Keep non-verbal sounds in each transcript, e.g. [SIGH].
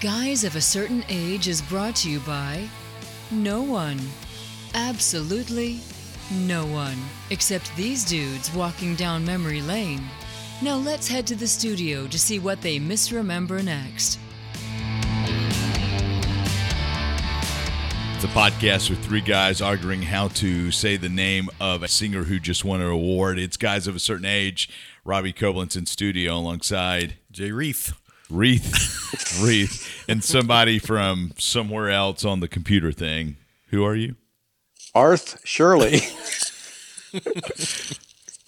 Guys of a Certain Age is brought to you by no one. Absolutely no one. Except these dudes walking down memory lane. Now let's head to the studio to see what they misremember next. It's a podcast with three guys arguing how to say the name of a singer who just won an award. It's guys of a certain age. Robbie Koblenz in studio alongside Jay Reith. Reith, Reith, and somebody from somewhere else on the computer thing. Who are you? Art Shirley. [LAUGHS]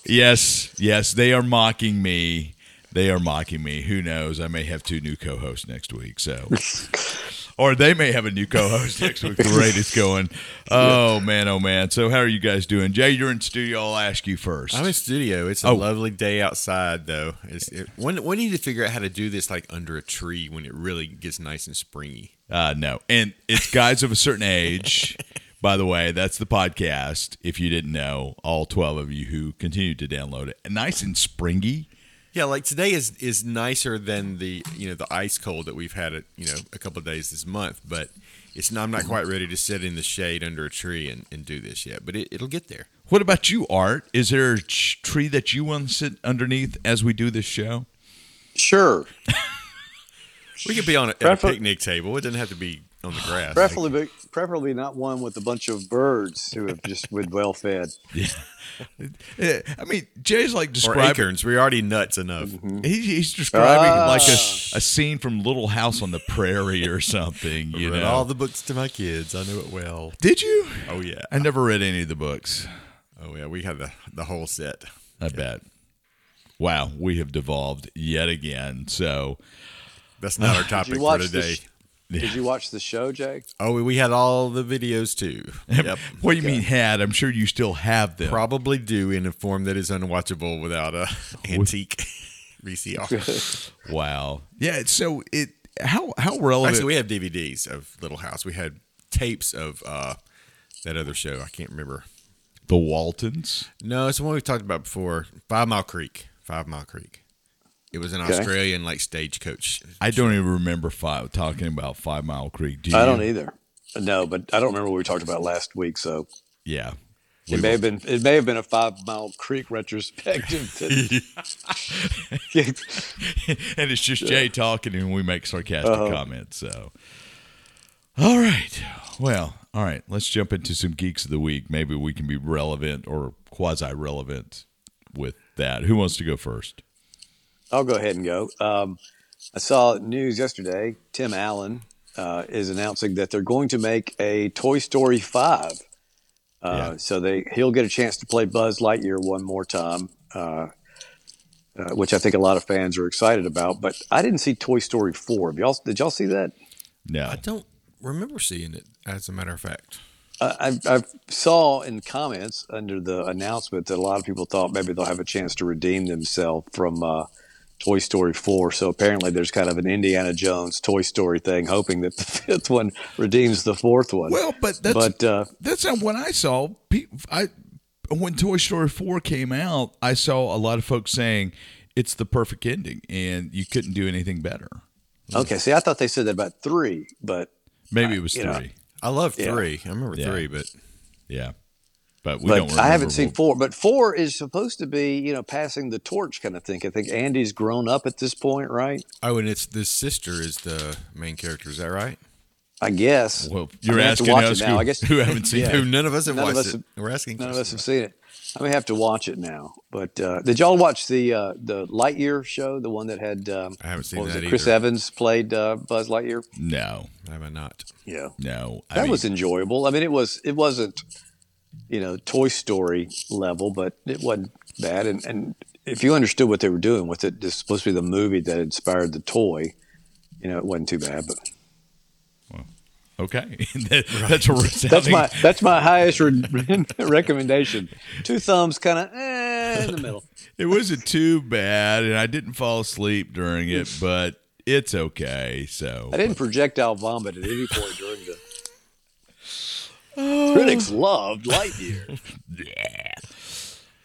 Yes, yes, they are mocking me. They are mocking me. Who knows? I may have two new co-hosts next week. So, [LAUGHS] or they may have a new co-host [LAUGHS] next week. The rate is going. [LAUGHS] Oh man, oh man. So, how are you guys doing? Jay, you're in studio. I'll ask you first. I'm in studio. It's a Oh. lovely day outside, though. It's, it, when we need to figure out how to do this like under a tree when it really gets nice and springy. Uh, no, and it's guys of a certain age. [LAUGHS] By the way, that's the podcast. If you didn't know, all twelve of you who continue to download it, nice and springy. Yeah, like today is is nicer than the you know the ice cold that we've had it you know a couple of days this month, but it's not, I'm not quite ready to sit in the shade under a tree and, and do this yet, but it, it'll get there. What about you, Art? Is there a tree that you want to sit underneath as we do this show? sure. [LAUGHS] We could be on a, at a picnic table. It doesn't have to be on the grass. Preferably, preferably not one with a bunch of birds who have just been well fed. [LAUGHS] Yeah, I mean, Jay's like or describing. acorns. We're already nuts enough. He, he's describing Ah. like a, a scene from Little House on the Prairie or [LAUGHS] something. You Read know? all the books to my kids. I knew it well. Did you? Oh yeah. I never read any of the books. Oh yeah. We had the the whole set. I bet. Wow, we have devolved yet again. So, That's not our [SIGHS] topic for today. the sh- Did you watch the show, Jay? oh, we had all the videos too. [LAUGHS] Yep. what do you mean had? I'm sure you still have them. Probably do in a form that is unwatchable without a [LAUGHS] antique [LAUGHS] VCR. wow. Yeah. So it how how relevant? Actually, we have DVDs of Little House. We had tapes of uh, that other show. I can't remember. the Waltons. No, it's the one we talked about before. Five Mile Creek. Five Mile Creek. It was an Okay. Australian like stagecoach. I don't even remember five talking about Five Mile Creek. Do you? I don't either. No, but I don't remember what we talked about last week. So Yeah. it may have been it may have been a Five Mile Creek retrospective. [LAUGHS] [LAUGHS] and it's just Jay talking and we make sarcastic Uh-huh. comments. So, all right. Well, all right. Let's jump into some geeks of the week. Maybe we can be relevant or quasi relevant with that. Who wants to go first? I'll go ahead and go. Um, I saw news yesterday. Tim Allen uh, is announcing that they're going to make a Toy Story Five. Uh, Yeah. So they he'll get a chance to play Buzz Lightyear one more time, uh, uh, which I think a lot of fans are excited about. But I didn't see Toy Story Four. Have y'all did y'all see that? No. I don't remember seeing it. As a matter of fact, I, I I saw in comments under the announcement that a lot of people thought maybe they'll have a chance to redeem themselves from uh, Toy Story 4. So apparently there's kind of an Indiana Jones Toy Story thing, hoping that the [LAUGHS] fifth one redeems the fourth one. Well, but that's but uh, that's not what I saw. I when Toy Story four came out, I saw a lot of folks saying it's the perfect ending and you couldn't do anything better. okay, see, I thought they said that about three, but Maybe it was you three. know, I love Yeah. three. I remember Yeah. three, but yeah, but we don't. Remember I haven't seen four. But four is supposed to be, you know, passing the torch kind of thing. I think Andy's grown up at this point, right? oh, and it's the sister is the main character. Is that right? I guess. Well, you're gonna have to asking watch us it now. who, I guess [LAUGHS] who haven't seen Yeah. it. Who none of us have None watched us it. We're asking. None of us have seen it. I may have to watch it now. But uh, did y'all watch the uh, the Lightyear show, the one that had um, I haven't seen what was that it? Chris. Evans played uh, Buzz Lightyear. No, Have I not? Yeah, no. I that mean, was enjoyable. I mean, it was it wasn't you know Toy Story level, but it wasn't bad. And and if you understood what they were doing with it, this is supposed to be the movie that inspired the toy. You know, it wasn't too bad. But okay. [LAUGHS] That- That's a that's my [LAUGHS] that's my highest re- [LAUGHS] recommendation. Two thumbs, kind of eh, in the middle. It wasn't too bad, and I didn't fall asleep during it, but it's okay. So I didn't projectile vomit at any point during. Critics loved Lightyear. [LAUGHS] yeah.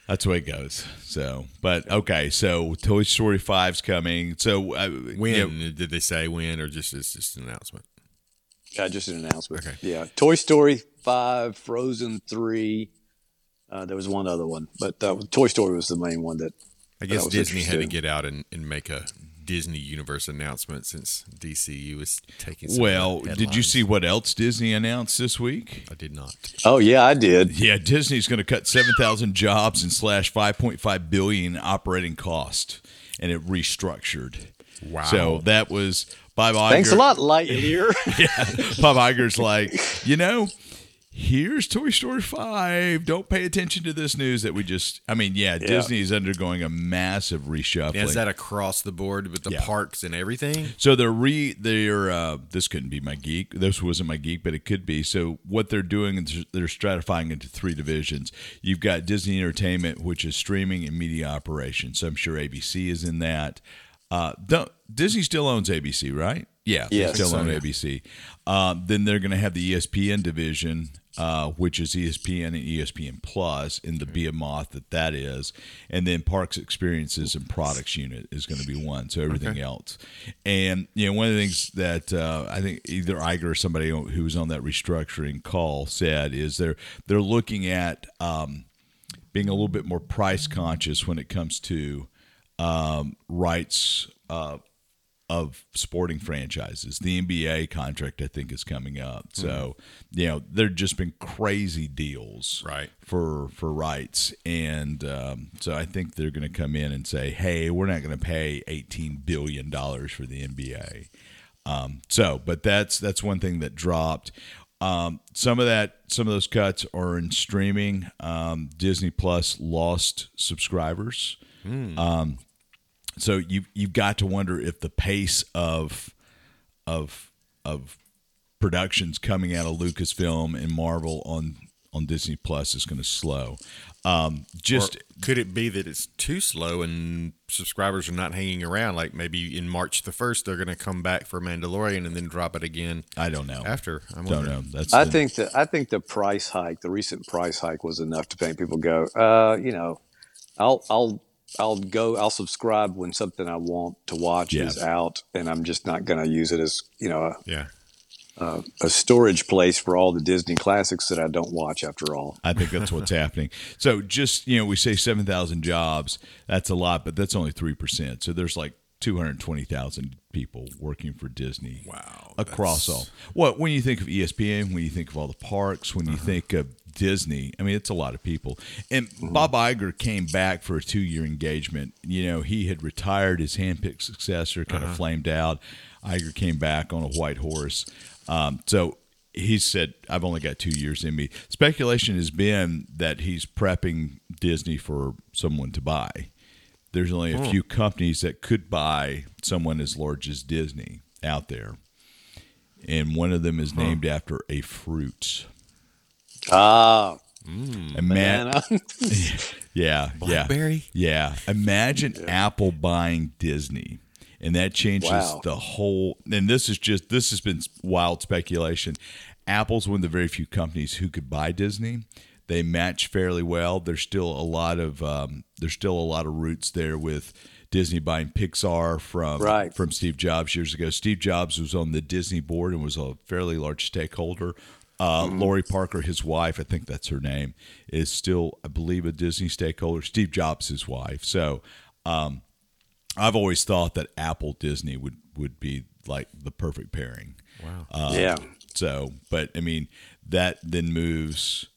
That's the way it goes. So, but okay. So, Toy Story 5's coming. So, uh, When you know, did they say when, or just it's just an announcement? Yeah, just an announcement. Okay. Yeah, Toy Story five, Frozen three. Uh, there was one other one, but uh, Toy Story was the main one that. I guess was Disney had to get out and, and make a Disney Universe announcement since DCU was taking. some well, did you see what else Disney announced this week? I did not. Oh yeah, I did. Yeah, Disney's going to cut 7,000 jobs and slash 5.5 billion operating cost, and it restructured. Wow. So that was Bob Iger. Thanks a lot, Lightyear. [LAUGHS] Yeah, Bob Iger's like, [LAUGHS] you know, here's Toy Story 5. Don't pay attention to this news that we just. I mean, yeah, Disney is undergoing a massive reshuffling. Is that across the board with the Yeah. parks and everything? So they're re they're uh, this couldn't be my geek. This wasn't my geek, but it could be. So what they're doing is they're stratifying into three divisions. You've got Disney Entertainment, which is streaming and media operations. So I'm sure ABC is in that. Uh, don't, Disney still owns ABC, right? Yeah, they still So, own yeah. ABC. Uh, then they're going to have the ESPN division, uh, which is ESPN and ESPN Plus, in the behemoth that that is, and then Parks Experiences and Products Unit is going to be one. So everything else, and you know, one of the things that uh, I think either Iger or somebody who was on that restructuring call said is they're they're looking at um, being a little bit more price conscious when it comes to um, rights uh, of sporting franchises. The NBA contract, I think, is coming up. So, you know, there have just been crazy deals Right. for for rights, and um, so I think they're going to come in and say, "Hey, we're not going to pay eighteen billion dollars for the NBA." Um, so, but that's that's one thing that dropped. Um, some of that, some of those cuts are in streaming. Um, Disney Plus lost subscribers. Um, so you you've got to wonder if the pace of of of productions coming out of Lucasfilm and Marvel on on Disney Plus is going to slow. Um, just Or could it be that it's too slow and subscribers are not hanging around? Like maybe in March the first, they're going to come back for Mandalorian and then drop it again I don't know. after. I'm don't wondering. know. That's I the- think that I think the price hike, the recent price hike, was enough to make people go. Uh, you know, I'll I'll I'll go. I'll subscribe when something I want to watch Yeah. is out, and I'm just not going to use it as you know a, Yeah. a storage place for all the Disney classics that I don't watch. After all, I think that's what's [LAUGHS] happening. So just you know, we say seven thousand jobs. That's a lot, but that's only three percent. So there's like two hundred twenty thousand people working for Disney. Wow, across that's- all. What when you think of ESPN, when you think of all the parks, when you Uh-huh. think of Disney, I mean, it's a lot of people. And Bob Iger came back for a two-year engagement. You know, he had retired. His handpicked successor kind Uh-huh. of flamed out. Iger came back on a white horse. Um, so he said, "I've only got two years in me." Speculation has been that he's prepping Disney for someone to buy. There's only a few companies that could buy someone as large as Disney out there, and one of them is named after a fruit. Ah, Ima- man, [LAUGHS] yeah, Blackberry? yeah, yeah. Imagine Apple buying Disney, and that changes Wow. the whole. And this is just this has been wild speculation. Apple's one of the very few companies who could buy Disney. They match fairly well. There's still a lot of um, there's still a lot of roots there with Disney buying Pixar from Right. from Steve Jobs years ago. Steve Jobs was on the Disney board and was a fairly large stakeholder. Uh, Lori Parker, his wife, I think that's her name, is still, I believe, a Disney stakeholder. Steve Jobs, his wife. So um, I've always thought that Apple Disney would would be like the perfect pairing. Wow. Uh, yeah. So, but I mean, that then moves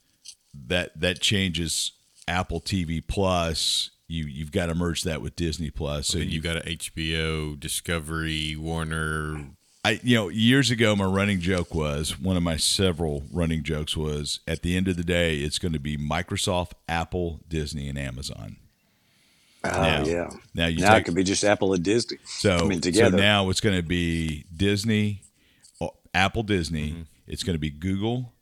that that changes Apple TV Plus. You you've got to merge that with Disney Plus. So So you you've got a HBO, Discovery, Warner. I you know years ago my running joke was one of my several running jokes was at the end of the day it's going to be Microsoft, Apple, Disney, and Amazon. Ah, Now- yeah. now you now take- it could be just Apple and Disney. So I mean, so now it's going to be Disney, uh, Apple, Disney. Mm-hmm. It's going to be Google,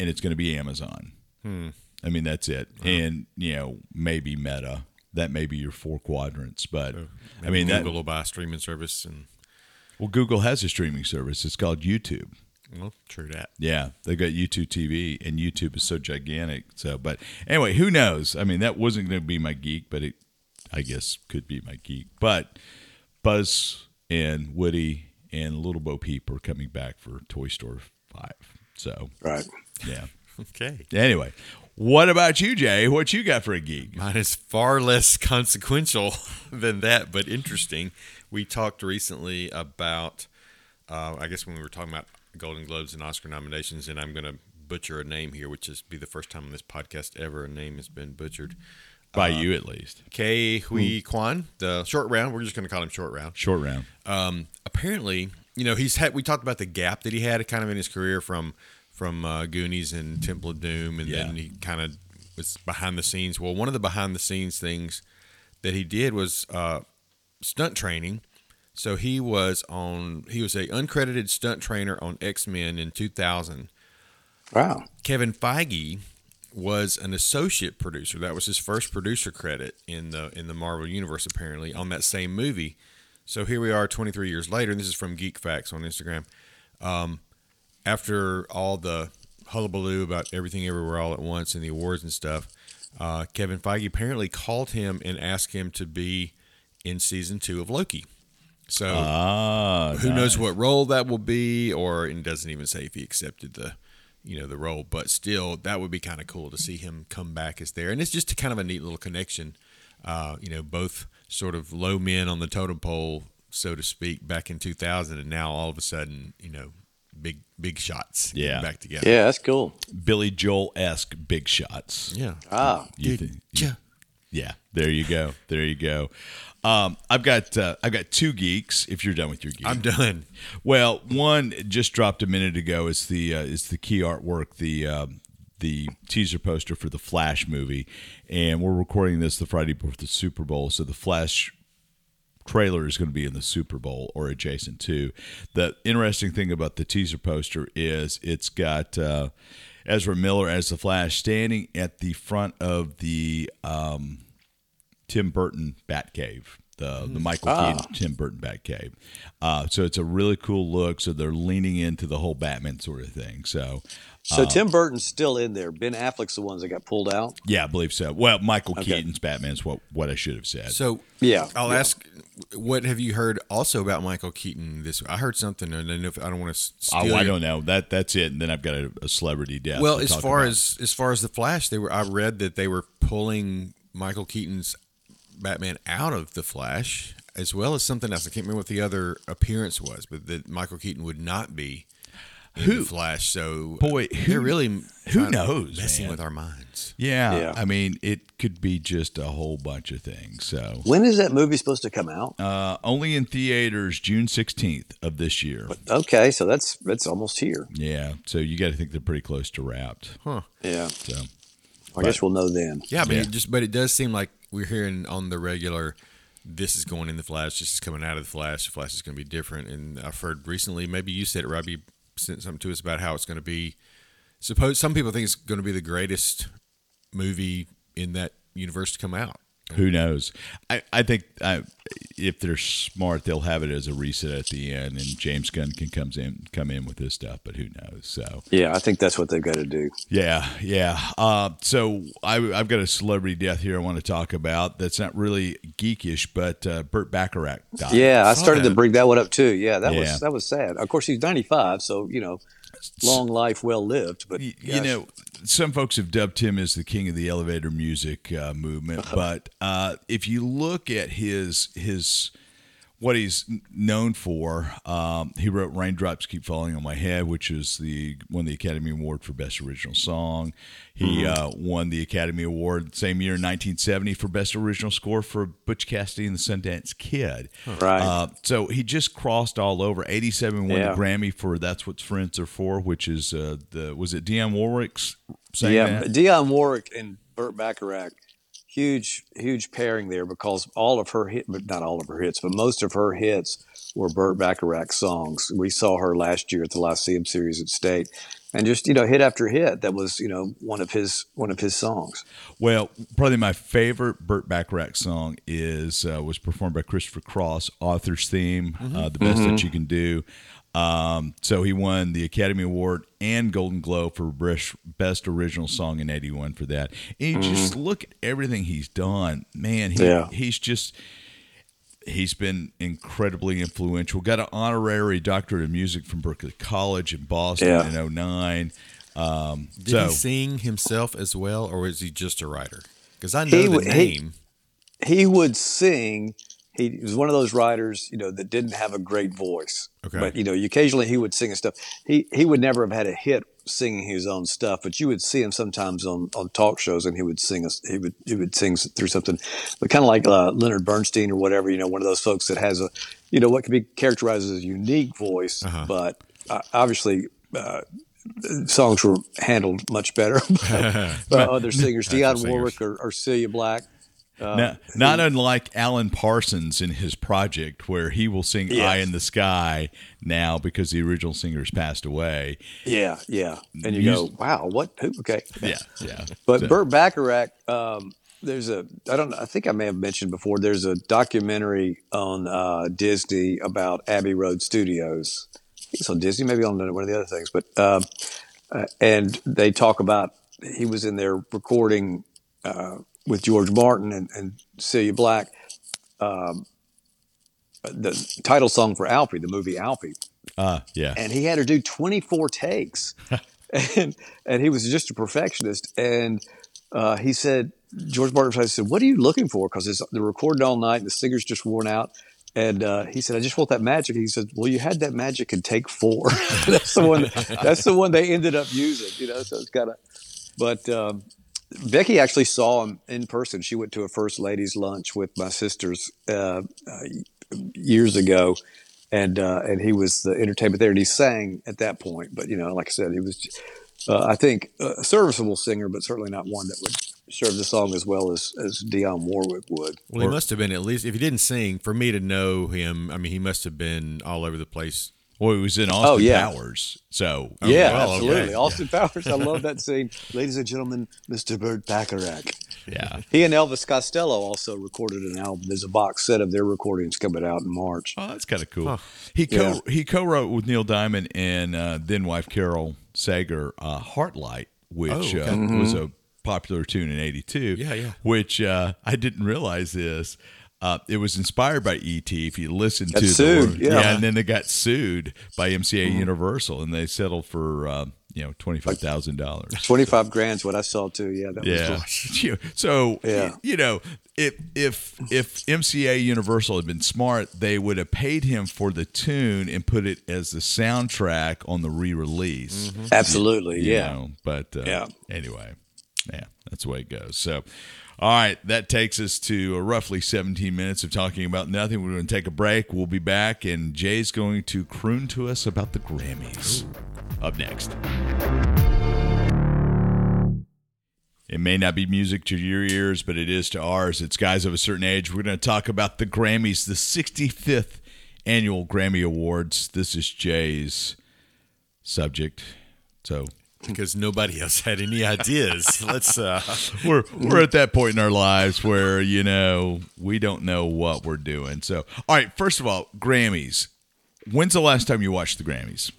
and it's going to be Amazon. Hmm. I mean that's it, and you know maybe Meta. That may be your four quadrants, but I Maybe mean that Google will buy a streaming service and Well, Google has a streaming service. It's called YouTube. Well, true that. Yeah, they've got YouTube TV, and YouTube is so gigantic. So, but anyway, who knows? I mean, that wasn't going to be my geek, but it, I guess, could be my geek. But Buzz and Woody and Little Bo Peep are coming back for Toy Story Five. So, Right. yeah. [LAUGHS] Okay. Anyway, what about you, Jay? What you got for a geek? Mine is far less [LAUGHS] consequential than that, but interesting. We talked recently about, uh, I guess when we were talking about Golden Globes and Oscar nominations, and I'm going to butcher a name here, which is be the first time on this podcast ever a name has been butchered. By you, at least. Ke Huy Quan, the short round. We're just going to call him short round. Short round. Um, apparently, you know, he's had. We talked about the gap that he had, kind of in his career from from uh, Goonies and Temple of Doom, and then he kind of was behind the scenes. Well, one of the behind the scenes things that he did was uh, stunt training. So he was on. He was a uncredited stunt trainer on X Men in 2000. Wow. Kevin Feige was an associate producer. That was his first producer credit in the in the Marvel universe, apparently, on that same movie. So here we are, 23 years later, and this is from Geek Facts on Instagram. Um, after all the hullabaloo about everything, everywhere, all at once, and the awards and stuff, uh, Kevin Feige apparently called him and asked him to be in season two of Loki. So Ah, who knows what role that will be or it doesn't even say if he accepted the you know the role but still that would be kind of cool to see him come back as there and it's just kind of a neat little connection uh, you know both sort of low men on the totem pole so to speak back in 2000 and now all of a sudden you know big big shots Yeah. back together Yeah, that's cool. Billy Joel esque big shots. yeah Ah, You Did thi- ya? Yeah, there you go. There you go. Um, I've got uh, I've got two geeks. If you're done with your geek, i'm done Well, one just dropped a minute ago. Is the uh, is the key artwork the um, the teaser poster for the Flash movie, and we're recording this the Friday before the Super Bowl. So the Flash trailer is going to be in the Super Bowl or adjacent to. The interesting thing about the teaser poster is it's got uh, Ezra Miller as the Flash standing at the front of the um, Tim Burton Batcave, the the hmm. Michael ah. Keaton Tim Burton Batcave. Uh, so it's a really cool look. So they're leaning into the whole Batman sort of thing. So so um, Tim Burton's still in there. Ben Affleck's the ones that got pulled out. yeah, I believe so. Well, Michael Okay. Keaton's Batman's what what I should have said. so Yeah, I'll yeah. ask, what have you heard also about Michael Keaton? This I heard something, and I don't know if I don't want to. Oh, steal oh, I don't know. That that's it. And then I've got a, a celebrity death. Well, to as talk far about. as as far as the Flash, they were. I read that they were pulling Michael Keaton's Batman out of the Flash, as well as something else. I can't remember what the other appearance was, but that Michael Keaton would not be in Who- the Flash. So Boy, they're who- really who knows, messing man? with our minds. yeah, Yeah. I mean, it could be just a whole bunch of things. So When is that movie supposed to come out? uh, only in theaters June sixteenth of this year. Okay, so that's that's almost here. Yeah, so you got to think they're pretty close to wrapped. Huh. Yeah, So I guess we'll know then. Yeah, but Yeah. it just but it does seem like we're hearing on the regular. This is going in the Flash. This is coming out of the Flash. The Flash is going to be different. And I've heard recently, maybe you said it, Robbie sent something to us about how it's going to be. Suppose some people think it's going to be the greatest movie in that universe to come out. Who knows? I, I think uh, if they're smart, they'll have it as a reset at the end, and James Gunn can comes in come in with this stuff. But who knows? So Yeah, I think that's what they've got to do. yeah, yeah. Uh, so I, I've got a celebrity death here I want to talk about. That's not really geekish, but uh, Burt Bacharach died. Yeah, I started to bring that one up too. Yeah, that Yeah. was that was sad. Of course, he's ninety five, so you know, long life, well lived. But you know, some folks have dubbed him as the king of the elevator music uh, movement, but uh, if you look at his his what he's known for, um, he wrote "Raindrops Keep Falling on My Head," which is the won the Academy Award for Best Original Song. He uh, won the Academy Award same year in 1970 for Best Original Score for Butch Cassidy and the Sundance Kid. Right. Uh, so he just crossed all over. 87 won Yeah. the Grammy for "That's What Friends Are For," which is uh, the was it Dionne Warwick's yeah, that? Dionne Warwick and Burt Bacharach, huge huge pairing there because all of her hit, but not all of her hits, but most of her hits were Burt Bacharach songs. We saw her last year at the Lyceum Series at State, and just you know hit after hit. That was you know one of his one of his songs. Well, probably my favorite Burt Bacharach song is uh, was performed by Christopher Cross, Arthur's theme, uh, the best that you can do. Um, so he won the Academy Award and Golden Globe for best, best original song in '81 for that. And you just look at everything he's done, man. He, Yeah. he's just he's been incredibly influential. Got an honorary doctorate of music from Berklee College in Boston Yeah. in 09. Um, Did so he sing himself as well, or is he just a writer? Because I know He the w- he- name. he would sing. He was one of those writers, you know, that didn't have a great voice. Okay. But you know, occasionally he would sing his stuff. He he would never have had a hit singing his own stuff, but you would see him sometimes on, on talk shows, and he would sing. us he would he would sing through something, but kind of like uh, Leonard Bernstein or whatever. You know, one of those folks that has a, you know, what could be characterized as a unique voice, Uh-huh. but uh, obviously. Uh, Songs were handled much better [LAUGHS] by [LAUGHS] uh, other singers, Dionne. Warwick or, or Cilla Black. No, not unlike Alan Parsons in his project, where he will sing Yes. "Eye in the Sky" now because the original singer's passed away. Yeah, yeah. And you You go, wow, what? Who? Okay. Yeah, yeah. But So- Burt Bacharach, um, there's a, I don't know, I think I may have mentioned before, there's a documentary on uh, Disney about Abbey Road Studios. I think it's on Disney, maybe on one of the other things. But, um, uh, and they talk about, he was in there recording uh, with George Martin and, and Cilla Black. Um, the title song for Alfie, the movie Alfie. Uh, yeah. and he had her do 24 takes. [LAUGHS] And and he was just a perfectionist. And uh, he said george martin said what are you looking for? Because they're recording all night and the singer's just worn out. And uh, he said i just want that magic. He said well you had that magic in take four. [LAUGHS] That's the one that's the one they ended up using you know so it's kind of but um, Becky actually saw him in person. She went to a first ladies lunch with my sisters uh, uh, years ago, and uh, and he was the entertainment there, and he sang at that point. But you know, like I said, he was, uh, I think, a serviceable singer, but certainly not one that would serve the song as well as as Dionne Warwick would. Well, he must have been at least if he didn't sing. For me to know him, I mean, he must have been all over the place. Well, he was in Austin Oh, yeah. Powers, so yeah, well, okay. absolutely. Austin Powers, I love that [LAUGHS] scene. Ladies and gentlemen, Mr. Burt Bacharach. yeah. He and Elvis Costello also recorded an album. There's a box set of their recordings coming out in March. Oh, that's kind of cool. He co Yeah. he co-wrote with Neil Diamond and uh, then wife Carol Sager, uh, "Heartlight," which Oh, okay. uh, was a popular tune in '82. Yeah, yeah. Which uh, I didn't realize this. Uh, it was inspired by ET. If you listen Got to sued, the yeah. Mm-hmm. and then they got sued by MCA Universal, and they settled for uh, you know twenty five thousand dollars. 25 grand's what I saw too. Yeah, that was Yeah. cool. [LAUGHS] So Yeah. you know, if if if MCA Universal had been smart, they would have paid him for the tune and put it as the soundtrack on the re-release. Absolutely. you Yeah. know, But uh, Yeah. anyway, yeah, that's the way it goes. So. All right, that takes us to uh, roughly 17 minutes of talking about nothing. We're going to take a break. We'll be back, and Jay's going to croon to us about the Grammys. Up next. It may not be music to your ears, but it is to ours. It's guys of a certain age. We're going to talk about the Grammys, the 65th annual Grammy Awards. This is Jay's subject. So because nobody else had any ideas. [LAUGHS] Let's. uh we're we're at that point in our lives where you know we don't know what we're doing. So, all right. First of all, Grammys. When's the last time you watched the Grammys?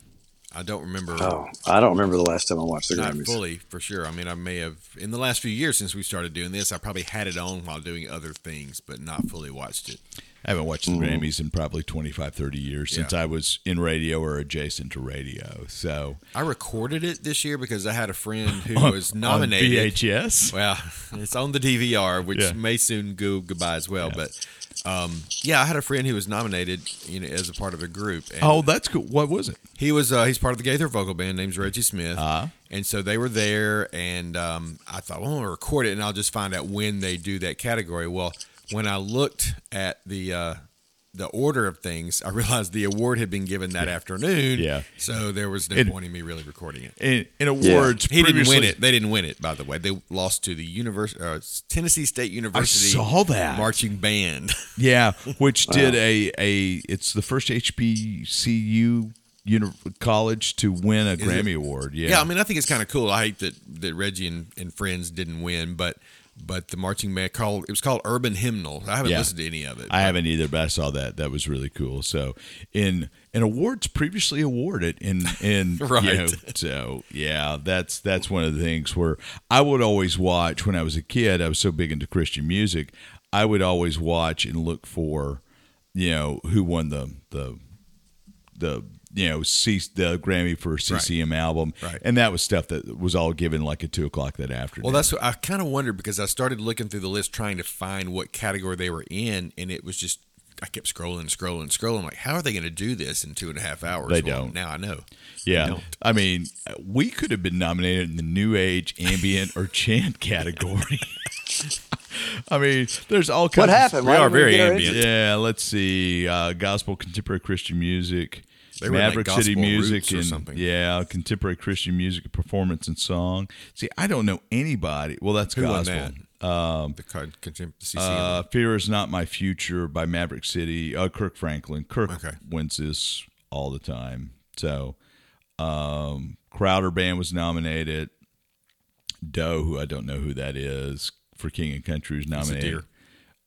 I don't remember. Oh, I don't remember the last time I watched the Not Grammys. fully, for sure. I mean, I may have in the last few years since we started doing this. I probably had it on while doing other things, but not fully watched it. I haven't watched the mm. Grammys in probably 25, 30 years since I was in radio or adjacent to radio. So, I recorded it this year because I had a friend who [LAUGHS] on- was on nominated. VHS. Well, it's on the DVR, which Yeah. may soon go goodbye as well. But um, yeah, I had a friend who was nominated, you know, as a part of a group. And Oh, that's cool. What was it? he was uh, he's part of the Gaither vocal band. Name's Reggie Smith. Uh-huh. And so they were there, and um, I thought, well, I'm gonna record it, and I'll just find out when they do that category. Well, when I looked at the uh, the order of things, I realized the award had been given that afternoon. Yeah. So there was no And- point in me really recording it. In, in awards, He didn't win it. They didn't win it, by the way. They lost to the univers- uh, Tennessee State University I saw that. marching band. [LAUGHS] Yeah, which did a a it's the first HBCU uni- college to win a Grammy award. Yeah. Yeah, I mean, I think it's kind of cool. I hate that, that Reggie and, and friends didn't win, but but the marching band called it was called Urban Hymnal. I haven't Yeah. listened to any of it. I haven't either, but I saw that. That was really cool. So, in in awards previously awarded in in [LAUGHS] you Right. know, so yeah, that's that's one of the things where I would always watch when I was a kid. I was so big into Christian music. I would always watch and look for, you know, who won the the the you know C, the Grammy for CCM album, Right. and that was stuff that was all given like at two o'clock that afternoon. Well, that's what I kind of wondered because I started looking through the list trying to find what category they were in, and it was just I kept scrolling, scrolling, scrolling. Like, how are they going to do this in two and a half hours? They Well, don't. Now I know. Yeah. I mean, we could have been nominated in the new age, ambient, or chant [LAUGHS] category. [LAUGHS] I mean, there's all kinds. What of- happened? we Why are didn't we very ambient. Yeah, let's see. Uh, gospel, contemporary Christian music, They were in, like, Maverick City music, roots or and something. yeah, contemporary Christian music, performance, and song. See, I don't know anybody. Well, that's Who gospel. that? the, con- contem- the CCM. Uh, Fear is not my future by Maverick City. Uh, Kirk Franklin. Kirk Okay. wins this all the time. So, um, Crowder Band was nominated. Doe, who I don't know who that is, for King and Country was It's a nominated. deer.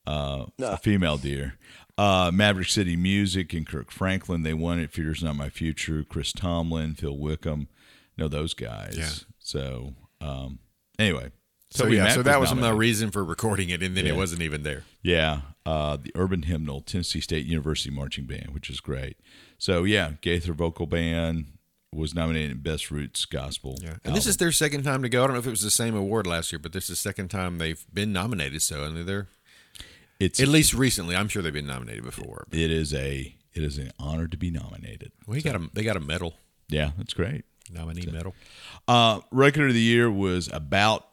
Uh, No. a female deer. Uh, Maverick City Music and Kirk Franklin. They won it. Fear is not my future. Chris Tomlin, Phil Wickham. Know those guys. Yeah. So, um, anyway. So Toby yeah, so that was my nominated. reason for recording it, and then Yeah. it wasn't even there. Yeah, uh, the Urban Hymnal, Tennessee State University Marching Band, which is great. So yeah, Gaither Vocal Band was nominated in Best Roots Gospel. Yeah, and this is their second time to go. I don't know if it was the same award last year, but this is the second time they've been nominated. So mean, they're it's at least recently. I'm sure they've been nominated before. it is a it is an honor to be nominated. Well, he got a they got a medal, Yeah, that's great. nominee medal. Uh, record of the year was about.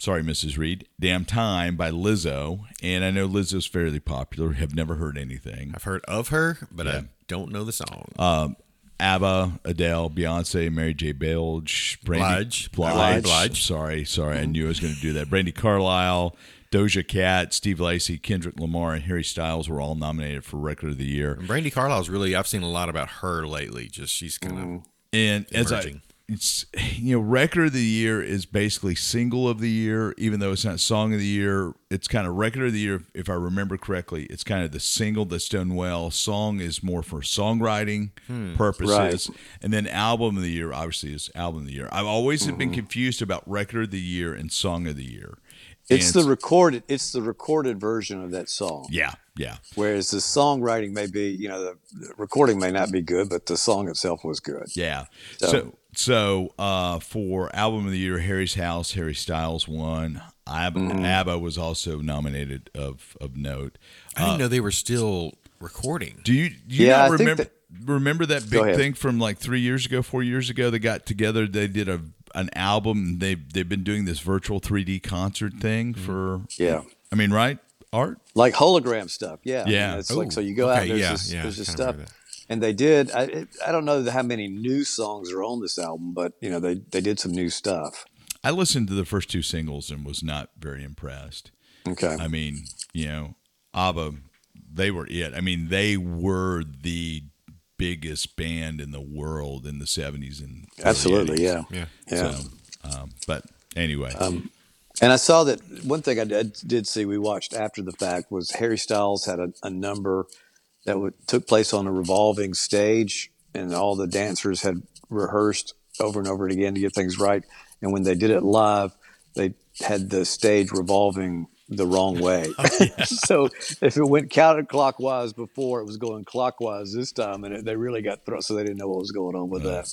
Sorry, Mrs. Reed. Damn Time by Lizzo. And I know Lizzo's fairly popular. Have never heard anything. I've heard of her, but Yeah. I don't know the song. Um, ABBA, Adele, Beyonce, Mary J. Blige, Brandy, Blige. Blige. Blige. Sorry, sorry. I knew I was going to do that. Brandi Carlile, Doja Cat, Steve Lacy, Kendrick Lamar, and Harry Styles were all nominated for Record of the Year. And Brandi Carlile's really. I've seen a lot about her lately. Just she's kind of And as I, it's you know, Record of the Year is basically Single of the Year, even though it's not Song of the Year. It's kind of Record of the Year, if I remember correctly. It's kind of the single that's done well. Song is more for songwriting purposes, Right. and then Album of the Year obviously is Album of the Year. I've always been confused about Record of the Year and Song of the Year. It's And the recorded. It's the recorded version of that song. yeah, yeah. Whereas the songwriting may be, you know, the, the recording may not be good, but the song itself was good. Yeah. So- So so uh, for album of the year, Harry's House, Harry Styles won. ABBA, Mm-hmm. ABBA was also nominated of of note. I didn't know they were still recording. Do you do you Yeah, not remember that- remember that big thing from like three years ago, four years ago? They got together. They did a an album. They they've been doing this virtual 3D concert thing Mm-hmm. for. Yeah. I mean, right? Art. Like hologram stuff. Yeah. Yeah. It's Ooh, like, so you go out, okay, there's yeah, this, yeah, there's this stuff. And they did, I, I don't know how many new songs are on this album, but, you know, they, they did some new stuff. I listened to the first two singles and was not very impressed. Okay. I mean, you know, ABBA, they were it. I mean, they were the biggest band in the world in the 70s and Absolutely. 80s. Yeah. Yeah. Yeah. So, um, but anyway, Um, and I saw that one thing I did, did see we watched after the fact was Harry Styles had a, a number that w- took place on a revolving stage, and all the dancers had rehearsed over and over again to get things right. And when they did it live, they had the stage revolving the wrong [LAUGHS] way. [LAUGHS] so if it went counterclockwise before, it was going clockwise this time, and it, they really got thrown. So they didn't know what was going on with that.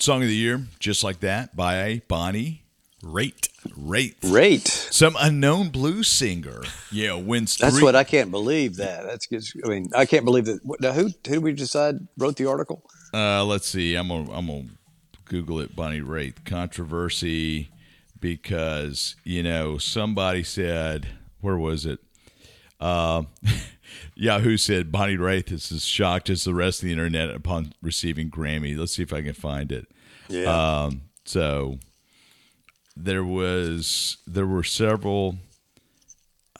Song of the Year, just like that, by Bonnie Rate. Raitt. Rate. Some unknown blues singer, Yeah, wins That's three. what I can't believe. That that's. I mean, I can't believe that. Now, who who did we decide wrote the article? Uh, let's see. I'm gonna I'm gonna Google it. Bonnie Raitt controversy because you know somebody said where was it? Uh, [LAUGHS] Yahoo said Bonnie Raitt is as shocked as the rest of the internet upon receiving Grammy. Let's see if I can find it. Yeah. Um, so there was there were several.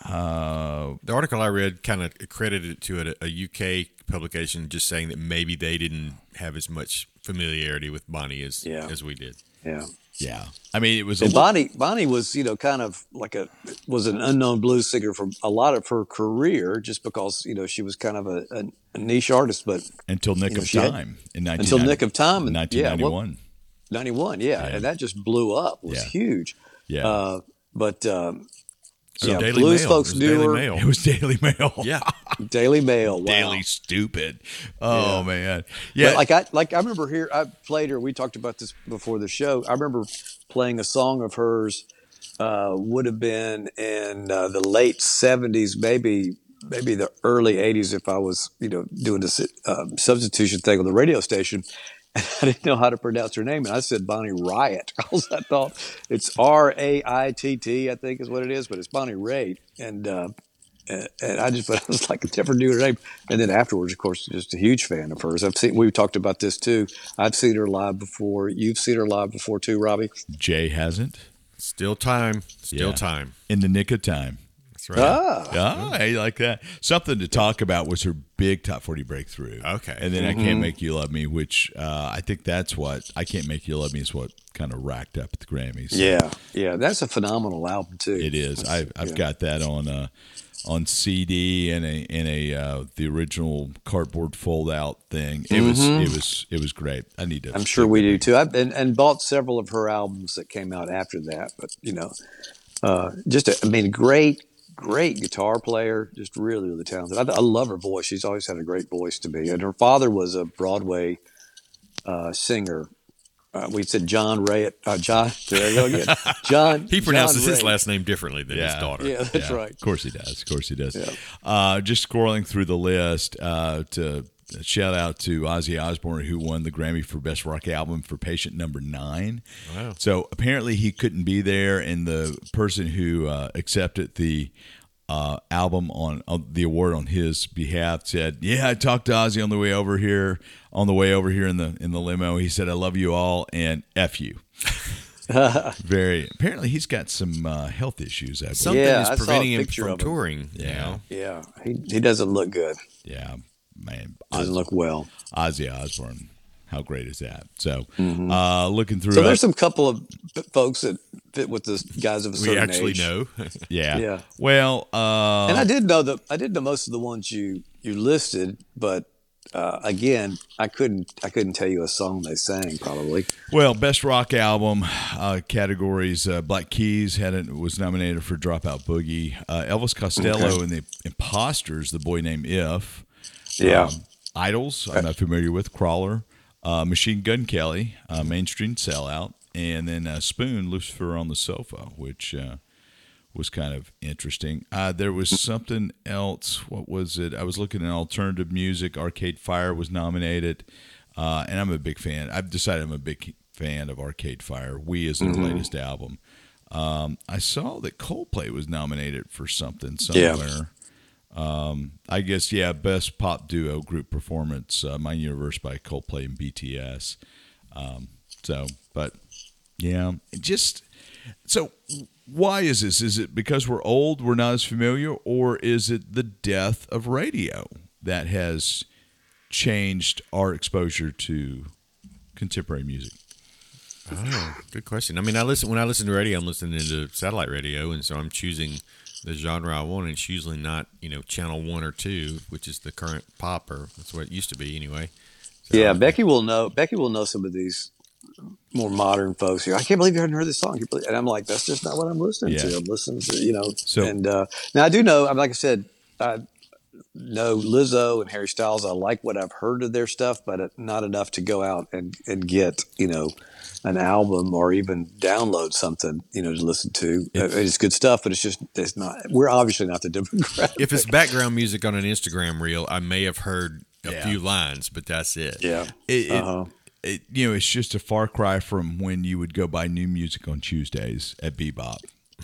Uh, The article I read kind of credited it to a, a UK publication, just saying that maybe they didn't have as much familiarity with Bonnie as Yeah. as we did. yeah. Yeah, I mean it was And Bonnie, Bonnie was, you know, kind of like a was an unknown blues singer for a lot of her career, just because you know she was kind of a, a, a niche artist. But until Nick you know, of she had- Time in 1990 until Nick of Time, and- yeah, well, 1991. ninety one, yeah, and that just blew up. It was Yeah. huge. Yeah. Uh, but um, So yeah, Daily blues Mail. folks It knew Daily. Mail. it was Daily Mail. [LAUGHS] Yeah. [LAUGHS] Daily Mail, wow. Daily Stupid. Oh Yeah. man, But yeah. like I like I remember here I played her. We talked about this before the show. I remember playing a song of hers. Uh, would have been in uh, the late seventies, maybe maybe the early eighties, if I was you know doing this um, substitution thing on the radio station. And I didn't know how to pronounce her name, and I said Bonnie Riot because [LAUGHS] I thought it's R A I T T, I think is what it is, but it's Bonnie Raitt, and uh, and, and I just, but [LAUGHS] I was like, never knew her name. And then afterwards, of course, just a huge fan of hers. I've seen, we've talked about this too. I've seen her live before. You've seen her live before too, Robbie. Jay hasn't Still time. Still Yeah. time. in the nick of time. That's right. Ah, Ah, I like that. Something to talk about was her big top 40 breakthrough. Okay. And then I Mm-hmm. Can't Make You Love Me, which uh, I think that's what I Can't Make You Love Me is what kind of racked up at the Grammys. yeah, yeah. That's a phenomenal album too. It is. I, I've yeah. got that on uh, on CD and a in a uh, the original cardboard fold out thing. It was it was it was great. I need to. Mm-hmm. I'm sure we do too. I've been and bought several of her albums that came out after that. But you know, uh, just a, I mean, great, great guitar player. Just really, really talented. I, I love her voice. She's always had a great voice to me. And her father was a Broadway uh, singer. Uh, we said John Ray. Uh, John. There I go again. [LAUGHS] John. He pronounces John his Ray. last name differently than his daughter. Yeah, that's right. Of course he does. Of course he does. Yeah. Uh, just scrolling through the list uh, to shout out to Ozzy Osbourne, who won the Grammy for Best Rock Album for Patient Number Nine. Wow. So apparently he couldn't be there, and the person who uh, accepted the uh, album on, on the award on his behalf said, "Yeah, I talked to Ozzy on the way over here. On the way over here in the in the limo, he said, "I love you all and f you." [LAUGHS] Very apparently, he's got some uh, health issues. I believe. Something Yeah, is I saw a preventing him from him. touring. Yeah. now. Yeah, he he doesn't look good. Yeah, man. Doesn't look well. Ozzy Osbourne. How great is that? So, uh, looking through, Mm-hmm. So uh, there's some couple of folks that fit with the guys of a certain We actually age. know. [LAUGHS] yeah, Yeah. Well, uh, And I did know the I did know most of the ones you you listed, but uh, again, I couldn't I couldn't tell you a song they sang probably. well, best rock album uh, categories: uh, Black Keys had it was nominated for Dropout Boogie. Uh, Elvis Costello Okay. and the Imposters, the boy named If. Yeah. Um, Idles, I'm not familiar with. Crawler, uh, Machine Gun Kelly, uh, Mainstream Sellout, and then uh, Spoon, Lucifer on the Sofa, which uh, was kind of interesting. Uh, there was something else. What was it? I was looking at alternative music. Arcade Fire was nominated, uh, and I'm a big fan. I've decided I'm a big fan of Arcade Fire. We is their latest album. Um, I saw that Coldplay was nominated for something Yeah. Um, I guess yeah, best pop duo group performance. Uh, My Universe by Coldplay and BTS. Um, so, but yeah, just so why is this? Is it because we're old, we're not as familiar, or is it the death of radio that has changed our exposure to contemporary music? Oh, good question. I mean, I listen when I listen to radio. I'm listening to satellite radio, and so I'm choosing the genre I want. And it's usually not, you know, channel one or two, which is the current pop, or that's what it used to be anyway. So, Yeah, Becky will know. Becky will know some of these more modern folks here. I can't believe you haven't heard this song. And I'm like, that's just not what I'm listening Yeah. to. I'm listening to, you know. So- and uh, now I do know. I'm like I said, I know Lizzo and Harry Styles. I like what I've heard of their stuff, but not enough to go out and and get you know an album or even download something you know to listen to. Uh, It's, good stuff, but it's just it's not. We're obviously not the [LAUGHS] demographic. If it's background music on an Instagram reel, I may have heard a Yeah. few lines, but that's it. yeah. It, it, Uh-huh. it, you know, it's just a far cry from when you would go buy new music on Tuesdays at Bebop.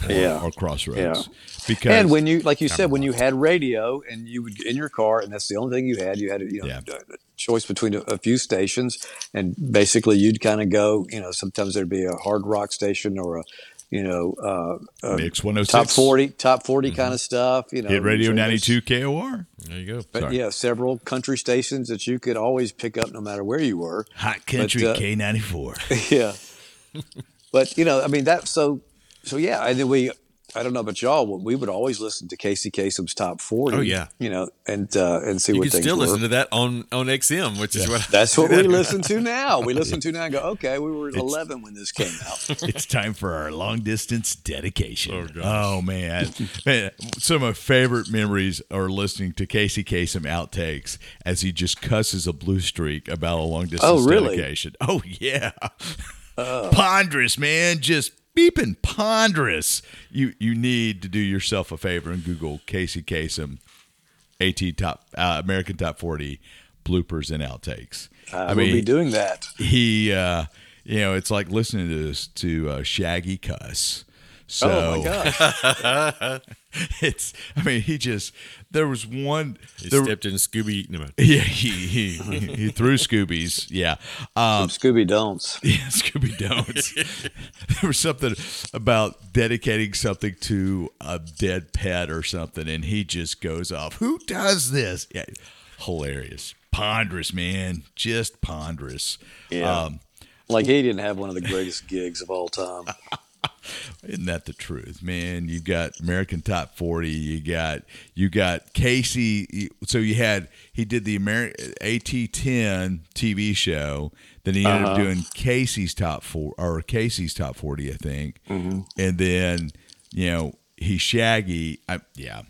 Or, Yeah. or Crossroads. Yeah. Because And when you, like you said, when you had radio and you would in your car, and that's the only thing you had, you had you know Yeah. a choice between a, a few stations, and basically you'd kind of go, you know, sometimes there'd be a hard rock station or a, you know, uh, a Mix 106 top forty, top 40 kind of stuff, you know, Hit Radio 92 KOR. There you go. But Sorry. yeah, several country stations that you could always pick up no matter where you were. Hot Country uh, K94. [LAUGHS] yeah. but you know, I mean that so so yeah, and then we I don't know about y'all, we would always listen to Casey Kasem's top forty. Oh, yeah. You know, and uh and see You what can things still were. listen to that on on XM, which is what That's what we listen to now. We [LAUGHS] listen to now and go, okay, we were eleven when this came out. [LAUGHS] it's time for our long distance dedication. Oh, gosh. Oh, man. man. Some of my favorite memories are listening to Casey Kasem outtakes as he just cusses a blue streak about a long distance Oh, really? dedication. Oh, yeah. ponderous, man. Just beeping ponderous. You you need to do yourself a favor and Google Casey Kasem AT top uh, American top 40 bloopers and outtakes. I, will be doing that. he uh you know it's like listening to this to uh, shaggy cuss so oh my gosh. [LAUGHS] it's i mean he just there was one he there, stepped in Scooby. No, [LAUGHS] yeah he, he he threw scoobies yeah um Scooby Don'ts. [LAUGHS] yeah, Scooby Don'ts. there was something about dedicating something to a dead pet or something, and he just goes off. Who does this? Yeah, hilarious, ponderous, man, just ponderous. Yeah. Um, Like he didn't have one of the greatest gigs of all time. Isn't that the truth, man? You got American Top Forty. You got you got Casey. So you had he did the Ameri- AT10 TV show. Then he ended up Uh-huh. doing Casey's Top Four or Casey's Top Forty, I think. Mm-hmm. And then you know he Shaggy. I, yeah,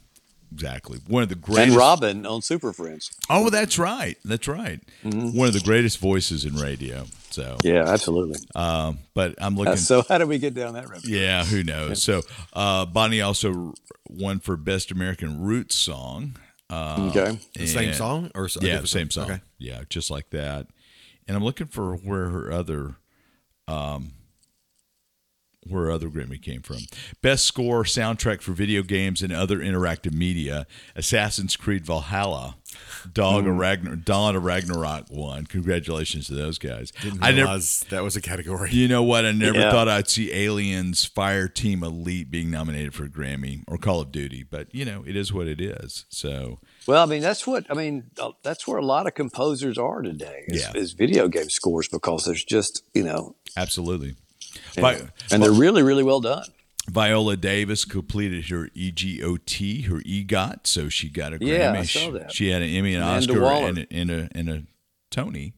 exactly. One of the greatest. And Robin on Super Friends. Oh, that's right. That's right. Mm-hmm. One of the greatest voices in radio. So, Yeah, absolutely. um, but I'm [LAUGHS] looking. Uh, so how did we get down that road? Yeah, who knows? So uh, Bonnie also won for Best American Roots Song. Uh, Okay. the same song or a Yeah, the same song. Okay. Yeah, just like that. And I'm looking for where her other, um, where other Grammy came from. Best score soundtrack for video games and other interactive media. Assassin's Creed Valhalla. Dog Hmm. of Ragnar, Dawn of Ragnarok won. Congratulations to those guys. Didn't I never, that was a category. you know what? I never Yeah. thought I'd see Aliens Fireteam Elite being nominated for a Grammy or Call of Duty, but you know, it is what it is. So, Well, I mean, that's what I mean. uh, That's where a lot of composers are today. Is, Yeah. is video game scores because there's just you know, absolutely. You Vi- and they're really really well done. Viola Davis completed her EGOT, her EGOT, so she got a Grammy. Yeah, I She- saw that. She had an Emmy, an Amanda Oscar, Waller. and a, and a and a Tony,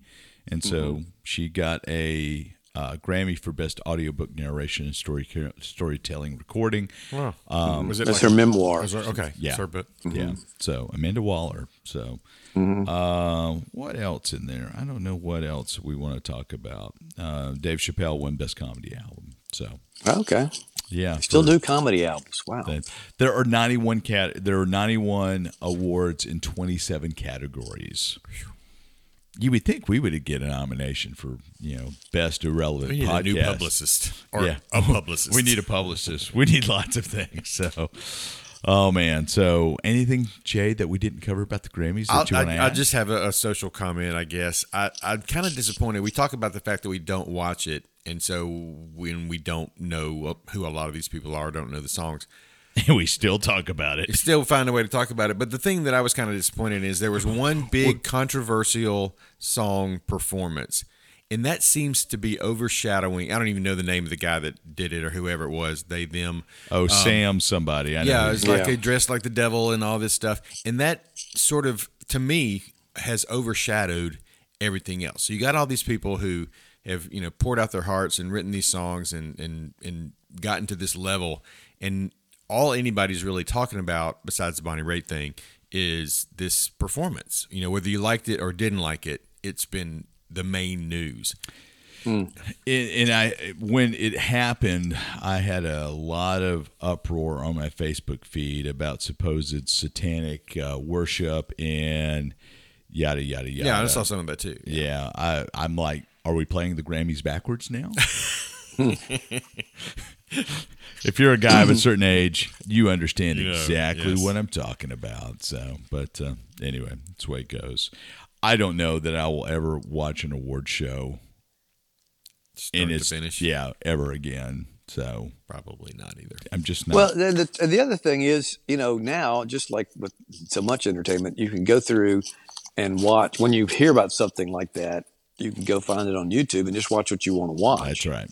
and so Mm-hmm. she got a uh, Grammy for Best Audiobook Narration and Story Storytelling Recording. Wow. Um, was it That's like- her memoir. was there- okay. Yeah. Sorry, but Yeah. So Amanda Waller. So uh, what else in there? I don't know what else we want to talk about. Uh, Dave Chappelle won Best Comedy Album. So Okay, yeah, still for do comedy albums. Wow. that. There are ninety one cat. There are ninety one awards in twenty seven categories. You would think we would get a nomination for you know best irrelevant we need podcast. a new publicist or Yeah. a [LAUGHS] publicist. We need a publicist. We need lots of things. So, oh man. So, anything, Jay, that we didn't cover about the Grammys that I'll, you want to I, just have a, a social comment, I guess. I, I'm kind of disappointed. We talk about the fact that we don't watch it, and so when we don't know who a lot of these people are, don't know the songs, [LAUGHS] we still talk about it. still find a way to talk about it. But the thing that I was kind of disappointed in is there was one big controversial song performance, and that seems to be overshadowing. I don't even know the name of the guy that did it or whoever it was. They them. Oh, um, Sam, somebody. I know. Yeah, it's like Yeah. they dressed like the devil and all this stuff. And that sort of, to me, has overshadowed everything else. So you got all these people who have, you know, poured out their hearts and written these songs and and and gotten to this level. And all anybody's really talking about, besides the Bonnie Raitt thing, is this performance. You know, whether you liked it or didn't like it, it's been the main news. and, and I when it happened, I had a lot of uproar on my Facebook feed about supposed satanic uh, worship and yada yada yada. Yeah, I saw some of that too. Yeah, I I'm like, are we playing the Grammys backwards now? [LAUGHS] [LAUGHS] [LAUGHS] if you're a guy of a certain age, you understand You know, exactly yes. what I'm talking about. So, but uh, anyway, that's the way it goes. I don't know that I will ever watch an award show Start in to its finish. yeah ever again. So Probably not either. I'm just not. Well, the, the, the other thing is, you know, now just like with so much entertainment, you can go through and watch. When you hear about something like that, you can go find it on YouTube and just watch what you want to watch. that's right.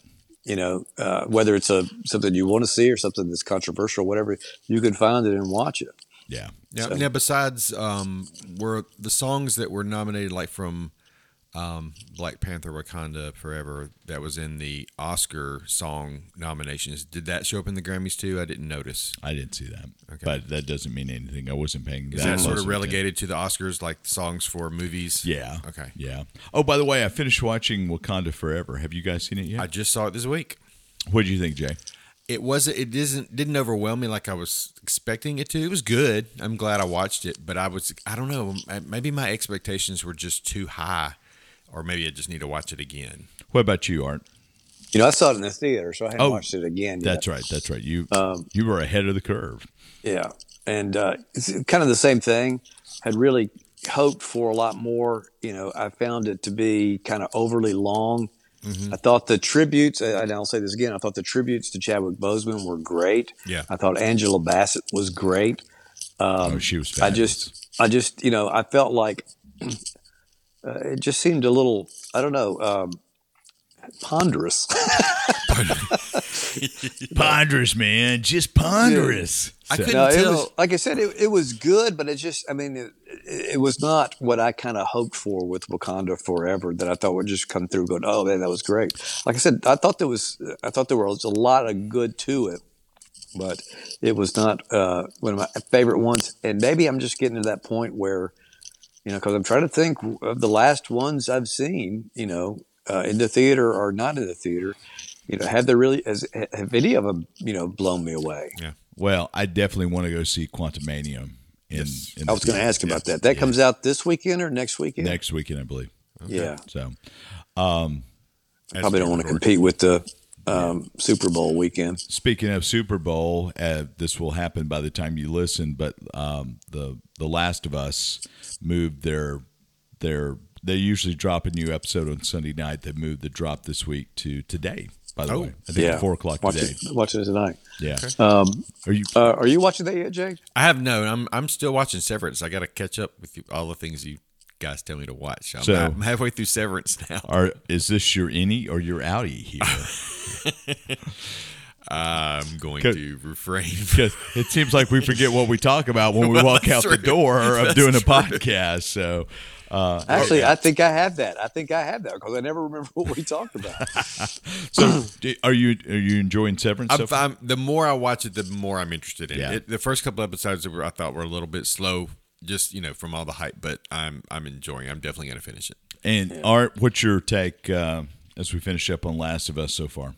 You know, uh, whether it's a something you want to see or something that's controversial, whatever, you can find it and watch it. Yeah. Now, So- now besides, um, were the songs that were nominated like from um, Black Panther Wakanda Forever that was in the Oscar song nominations? Did that show up in the Grammys too? I didn't notice. I didn't see that, Okay. but that doesn't mean anything. I wasn't paying. Is that that sort of relegated to the Oscars, like songs for movies? Yeah. Okay. Yeah. Oh, by the way, I finished watching Wakanda Forever. Have you guys seen it yet? I just saw it this week. what do you think, Jay? It was it isn't didn't overwhelm me like I was expecting it to. It was good. I'm glad I watched it, but I was I don't know maybe my expectations were just too high, or maybe I just need to watch it again. What about you, Art? You know, I saw it in the theater, so I haven't Oh, watched it again. Yet. That's right. That's right. You Um, you were ahead of the curve. Yeah, and uh, it's kind of the same thing. Had really hoped for a lot more. You know, I found it to be kind of overly long. I thought the tributes, and I'll say this again, I thought the tributes to Chadwick Boseman were great. Yeah. I thought Angela Bassett was great. oh, she was. I just, I just, you know, I felt like uh, it just seemed a little, I don't know, um, ponderous. [LAUGHS] ponderous, man. Just ponderous. I couldn't No, tell. was like I said, it, it was good, but it just, I mean, it, it was not what I kind of hoped for with Wakanda Forever. That I thought would just come through, going, oh man, that was great. Like I said, I thought there was, I thought there was a lot of good to it, but it was not uh, one of my favorite ones. And maybe I'm just getting to that point where, you know, because I'm trying to think of the last ones I've seen, you know, uh, in the theater or not in the theater. You know, have they really, has, have any of them, you know, blown me away? yeah. Well, I definitely want to go see Quantumania. In, Yes. in I was going to ask about that. That comes out this weekend or next weekend? next weekend, I believe. Yeah. So, As Probably don't want to compete with the um, Super Bowl weekend. speaking of Super Bowl, uh, this will happen by the time you listen. But um, the The Last of Us moved their their. They usually drop a new episode on Sunday night. They moved the drop this week to today. By the Oh. way, I think four o'clock Watch today. it, watching it tonight. Yeah. Um, Are you? uh, are you watching that yet, Jay? I have no. I'm I'm still watching Severance. I got to catch up with you, all the things you guys tell me to watch. I'm, So- I'm halfway through Severance now. Are is this your innie or your outie here? [LAUGHS] I'm going to refrain. [LAUGHS] Because it seems like we forget what we talk about when we Well, [LAUGHS] walk out that's the true. door [LAUGHS] of That's doing a true. podcast. So, uh, Actually, I think I have that. I think I have that because I never remember what we talked about. so are you are you enjoying Severance? I'm, far? I'm, the more I watch it, the more I'm interested in Yeah. it. The first couple episodes were, I thought were a little bit slow, just you know from all the hype. But I'm I'm enjoying. it. I'm definitely going to finish it. And Art, what's your take uh, as we finish up on Last of Us so far?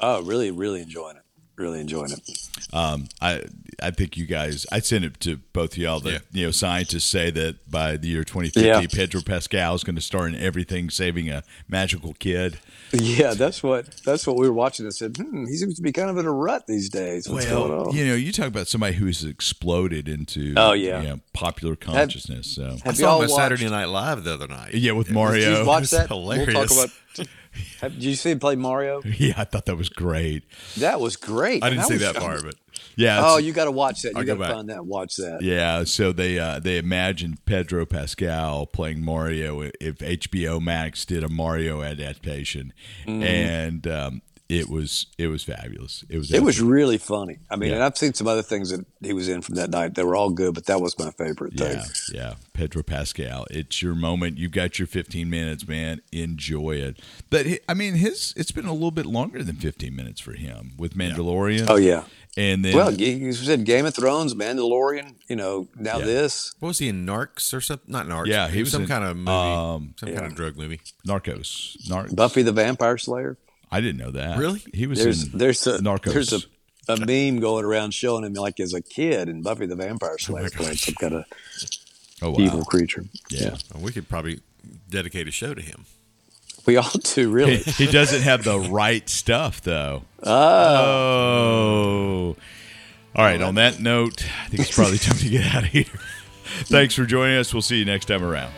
Oh, really, really enjoying it. Really enjoying it. Um, I I think you guys. I sent it to both of y'all. That Yeah. you know, scientists say that by the year 2050, Yeah. Pedro Pascal is going to star in everything, saving a magical kid. Yeah, that's what that's what we were watching and said, hmm, he seems to be kind of in a rut these days. What's going Well, on? you know, you talk about somebody who's exploded into Oh, yeah. you know, popular consciousness. so I Have saw y'all him on watched- Saturday Night Live the other night. yeah, with Mario. Watch that? hilarious. We'll talk about. [LAUGHS] [LAUGHS] Have, did you see him play Mario? [LAUGHS] Yeah, I thought that was great. That was great. I didn't And see was- that part, but Yeah. Oh, you got to watch that. You got to find that watch that. yeah. So they uh, they imagined Pedro Pascal playing Mario if HBO Max did a Mario adaptation, Mm-hmm. and um, it was it was fabulous. It was It was really funny. I mean, Yeah. and I've seen some other things that he was in from that night. They were all good, but that was my favorite thing. Yeah, yeah. Pedro Pascal. It's your moment. You've got your 15 minutes, man. Enjoy it. But I mean, his it's been a little bit longer than 15 minutes for him with Mandalorian. Oh yeah. and then Well, you you said Game of Thrones, Mandalorian. You know, now Yeah. this. what was he in Narcs or something? Not Narcs. Yeah, he was some in, kind of movie, um, some kind of drug movie. Narcos. Nar- Buffy the Vampire Slayer. I didn't know that. Really? He was There's in there's a Narcos. there's a, a meme going around showing him like as a kid and Buffy the Vampire oh Slayer playing some kind of oh wow. evil creature. Yeah. Well, we could probably dedicate a show to him. We all do, really. he doesn't have the right stuff, though. Oh. Oh. All right. On that note, I think it's probably time to get out of here. [LAUGHS] Thanks for joining us. We'll see you next time around.